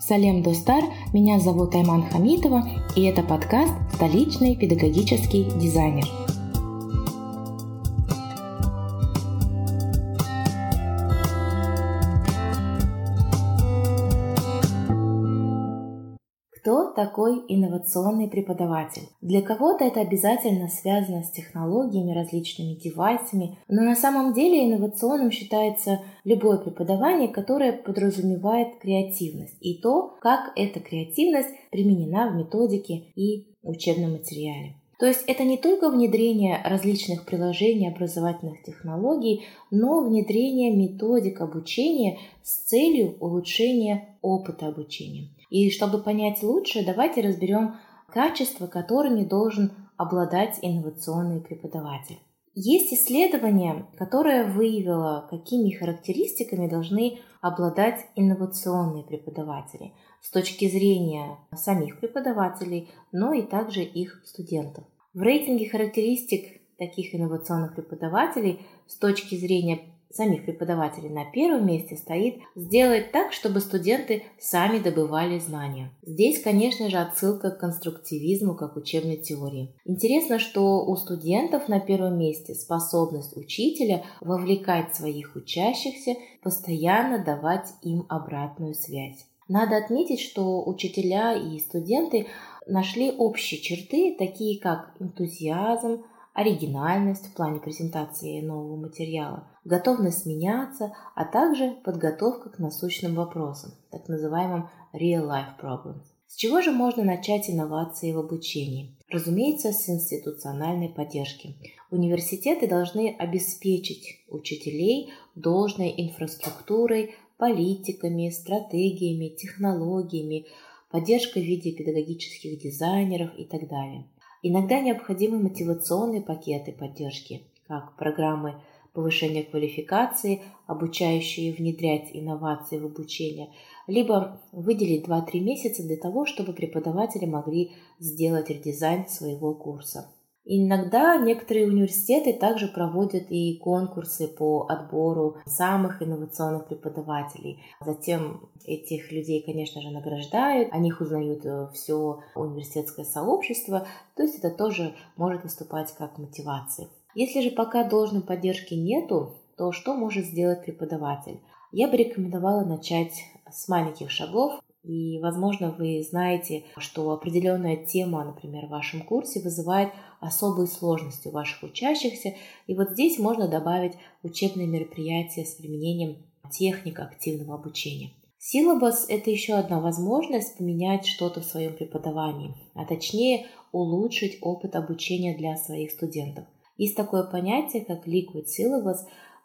Салем Достар, меня зовут Айман Хамитова, и это подкаст «Столичный педагогический дизайнер». Кто такой инновационный преподаватель? Для кого-то это обязательно связано с технологиями, различными девайсами, но на самом деле инновационным считается любое преподавание, которое подразумевает креативность и то, как эта креативность применена в методике и учебном материале. То есть это не только внедрение различных приложений образовательных технологий, но внедрение методик обучения с целью улучшения опыта обучения. И чтобы понять лучше, давайте разберем качества, которыми должен обладать инновационный преподаватель. Есть исследование, которое выявило, какими характеристиками должны обладать инновационные преподаватели с точки зрения самих преподавателей, но и также их студентов. В рейтинге характеристик таких инновационных преподавателей с точки зрения самих преподавателей на первом месте стоит сделать так, чтобы студенты сами добывали знания. Здесь, конечно же, отсылка к конструктивизму как учебной теории. Интересно, что у студентов на первом месте способность учителя вовлекать своих учащихся, постоянно давать им обратную связь. Надо отметить, что учителя и студенты нашли общие черты, такие как энтузиазм, оригинальность в плане презентации нового материала, готовность меняться, а также подготовка к насущным вопросам, так называемым real-life problems. С чего же можно начать инновации в обучении? Разумеется, с институциональной поддержки. Университеты должны обеспечить учителей должной инфраструктурой, политиками, стратегиями, технологиями, поддержкой в виде педагогических дизайнеров и так далее. Иногда необходимы мотивационные пакеты поддержки, как программы повышения квалификации, обучающие внедрять инновации в обучение, либо выделить 2-3 месяца для того, чтобы преподаватели могли сделать редизайн своего курса. Иногда некоторые университеты также проводят и конкурсы по отбору самых инновационных преподавателей. Затем этих людей, конечно же, награждают, о них узнают э, все университетское сообщество, то есть это тоже может выступать как мотивация. Если же пока должной поддержки нету, то что может сделать преподаватель? Я бы рекомендовала начать с маленьких шагов, и, возможно, вы знаете, что определенная тема, например, в вашем курсе вызывает особые сложности у ваших учащихся. И вот здесь можно добавить учебные мероприятия с применением техник активного обучения. Силабус – это еще одна возможность поменять что-то в своем преподавании, а точнее улучшить опыт обучения для своих студентов. Есть такое понятие, как Liquid Syllabus.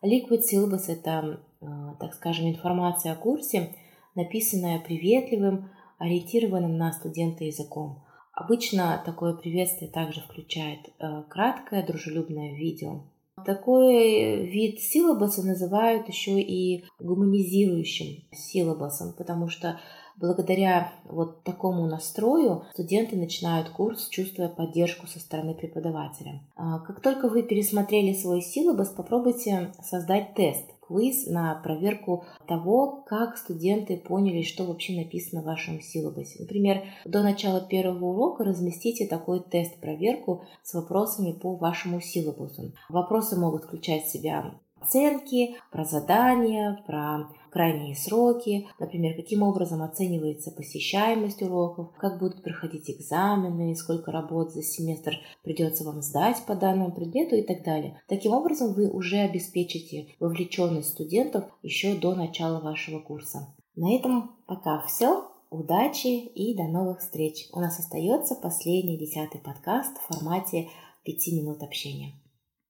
Liquid Syllabus – это, э, так скажем, информация о курсе, написанная приветливым, ориентированным на студента языком. Обычно такое приветствие также включает э, краткое дружелюбное видео. Такой вид силабуса называют еще и гуманизирующим силабусом, потому что благодаря вот такому настрою студенты начинают курс, чувствуя поддержку со стороны преподавателя. А как только вы пересмотрели свой силабус, попробуйте создать тест квиз на проверку того, как студенты поняли, что вообще написано в вашем силабусе. Например, до начала первого урока разместите такой тест-проверку с вопросами по вашему силабусу. Вопросы могут включать в себя оценки, про задания, про крайние сроки, например, каким образом оценивается посещаемость уроков, как будут проходить экзамены, сколько работ за семестр придется вам сдать по данному предмету и так далее. Таким образом, вы уже обеспечите вовлеченность студентов еще до начала вашего курса. На этом пока все. Удачи и до новых встреч. У нас остается последний десятый подкаст в формате 5 минут общения.